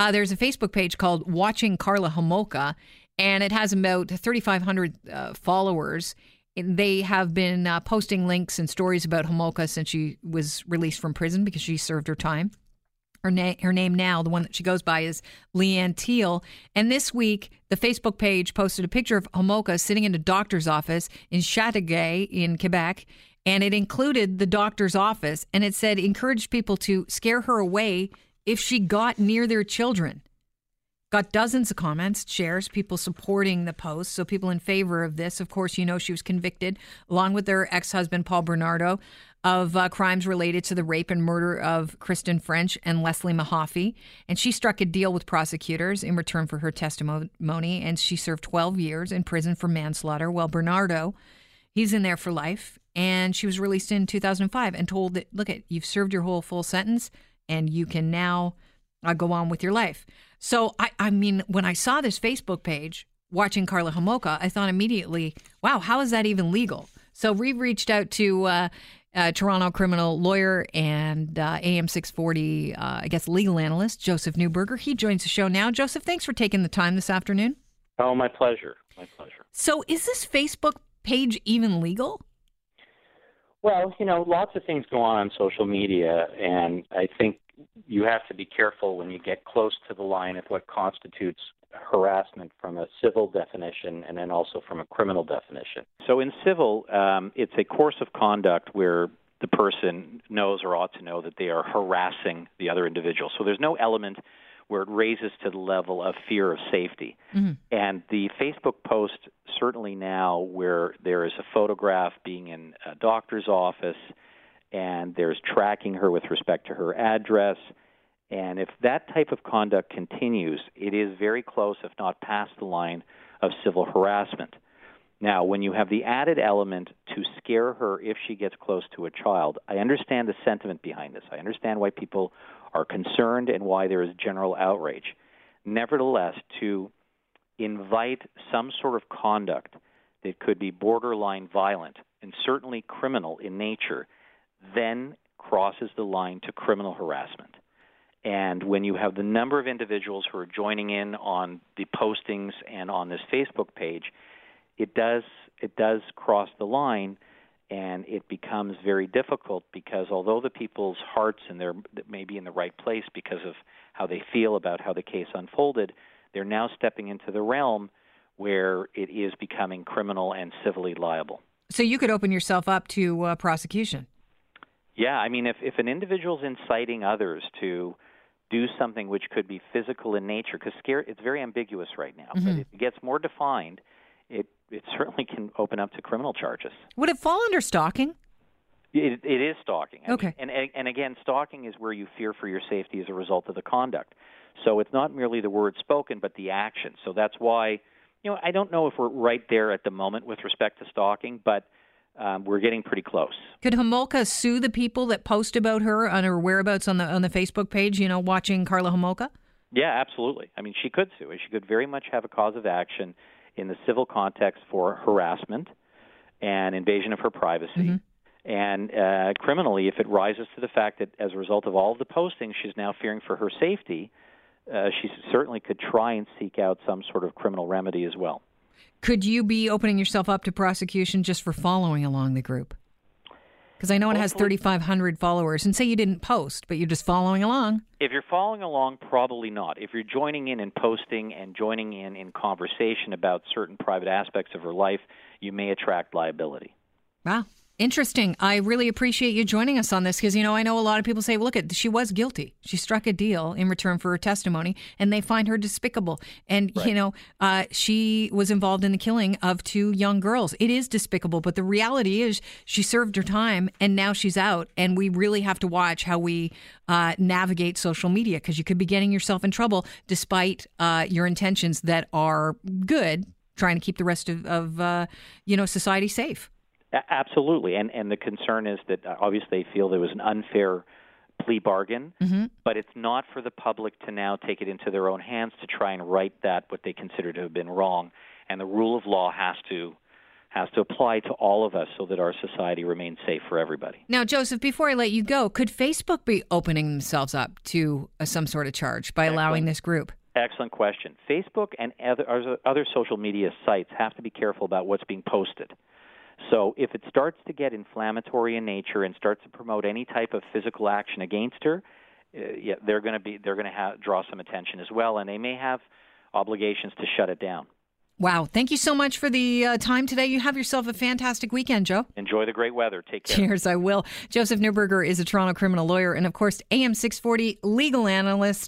uh, there's a Facebook page called Watching Karla Homolka, and it has about 3,500 uh, followers. They have been uh, posting links and stories about Homolka since she was released from prison because she served her time. Her, na- her name now, the one that she goes by, is Leanne Teale. And this week, the Facebook page posted a picture of Homolka sitting in a doctor's office in Chateauguay in Quebec. And it included the doctor's office. And it said, encourage people to scare her away if she got near their children. Got dozens of comments, shares, people supporting the post. So, people in favor of this. Of course, you know she was convicted, along with her ex husband, Paul Bernardo, of uh, crimes related to the rape and murder of Kristen French and Leslie Mahaffy. And she struck a deal with prosecutors in return for her testimony. And she served 12 years in prison for manslaughter, while Bernardo, he's in there for life. And she was released in 2005 and told that, look, at you've served your whole full sentence and you can now uh, go on with your life. So, I, I mean, when I saw this Facebook page, watching Karla Homolka, I thought immediately, wow, how is that even legal? So we reached out to uh, uh, Toronto criminal lawyer and uh, AM 640, uh, I guess, legal analyst, Joseph Neuberger. He joins the show now. Joseph, thanks for taking the time this afternoon. Oh, my pleasure. My pleasure. So is this Facebook page even legal? Well, you know, lots of things go on on social media, and I think you have to be careful when you get close to the line of what constitutes harassment from a civil definition and then also from a criminal definition. So in civil, um, it's a course of conduct where the person knows or ought to know that they are harassing the other individual. So there's no element where it raises to the level of fear of safety. Mm-hmm. And the Facebook post certainly now where there is a photograph being in a doctor's office and there's tracking her with respect to her address. And if that type of conduct continues, it is very close, if not past the line of civil harassment. Now, when you have the added element to scare her if she gets close to a child, I understand the sentiment behind this. I understand why people are concerned and why there is general outrage. Nevertheless, to invite some sort of conduct that could be borderline violent and certainly criminal in nature then crosses the line to criminal harassment. And when you have the number of individuals who are joining in on the postings and on this Facebook page, it does it does cross the line and it becomes very difficult because although the people's hearts and they're may be in the right place because of how they feel about how the case unfolded, they're now stepping into the realm where it is becoming criminal and civilly liable. So you could open yourself up to uh, prosecution. Yeah, I mean, if if an individual's inciting others to do something which could be physical in nature, because scare it's very ambiguous right now. Mm-hmm. But if it gets more defined, it it certainly can open up to criminal charges. Would it fall under stalking? It, it is stalking. I okay. Mean, and and again, stalking is where you fear for your safety as a result of the conduct. So it's not merely the word spoken, but the action. So that's why, you know, I don't know if we're right there at the moment with respect to stalking, but um, we're getting pretty close. Could Homolka sue the people that post about her on her whereabouts on the on the Facebook page? You know, watching Karla Homolka. Yeah, absolutely. I mean, she could sue. She could very much have a cause of action in the civil context for harassment and invasion of her privacy. Mm-hmm. And uh, criminally, if it rises to the fact that as a result of all of the postings, she's now fearing for her safety, uh, she certainly could try and seek out some sort of criminal remedy as well. Could you be opening yourself up to prosecution just for following along the group? Because I know it has 3,500 followers, and say you didn't post, but you're just following along. If you're following along, probably not. If you're joining in and posting and joining in in conversation about certain private aspects of her life, you may attract liability. Wow. Interesting. I really appreciate you joining us on this because, you know, I know a lot of people say, well, look, at she was guilty. She struck a deal in return for her testimony, and they find her despicable. And, right. you know, uh, she was involved in the killing of two young girls. It is despicable, but the reality is she served her time and now she's out. And we really have to watch how we uh, navigate social media because you could be getting yourself in trouble despite uh, your intentions that are good, trying to keep the rest of, of uh, you know, society safe. Absolutely, and and the concern is that uh, obviously they feel there was an unfair plea bargain, mm-hmm. but it's not for the public to now take it into their own hands to try and right that what they consider to have been wrong, and the rule of law has to has to apply to all of us so that our society remains safe for everybody. Now, Joseph, before I let you go, could Facebook be opening themselves up to uh, some sort of charge by Excellent. allowing this group? Excellent question. Facebook and other, other social media sites have to be careful about what's being posted. So if it starts to get inflammatory in nature and starts to promote any type of physical action against her, uh, yeah, they're going to be they're going to have, draw some attention as well, and they may have obligations to shut it down. Wow. Thank you so much for the uh, time today. You have yourself a fantastic weekend, Joe. Enjoy the great weather. Take care. Cheers, I will. Joseph Neuberger is a Toronto criminal lawyer and, of course, AM 640 legal analyst.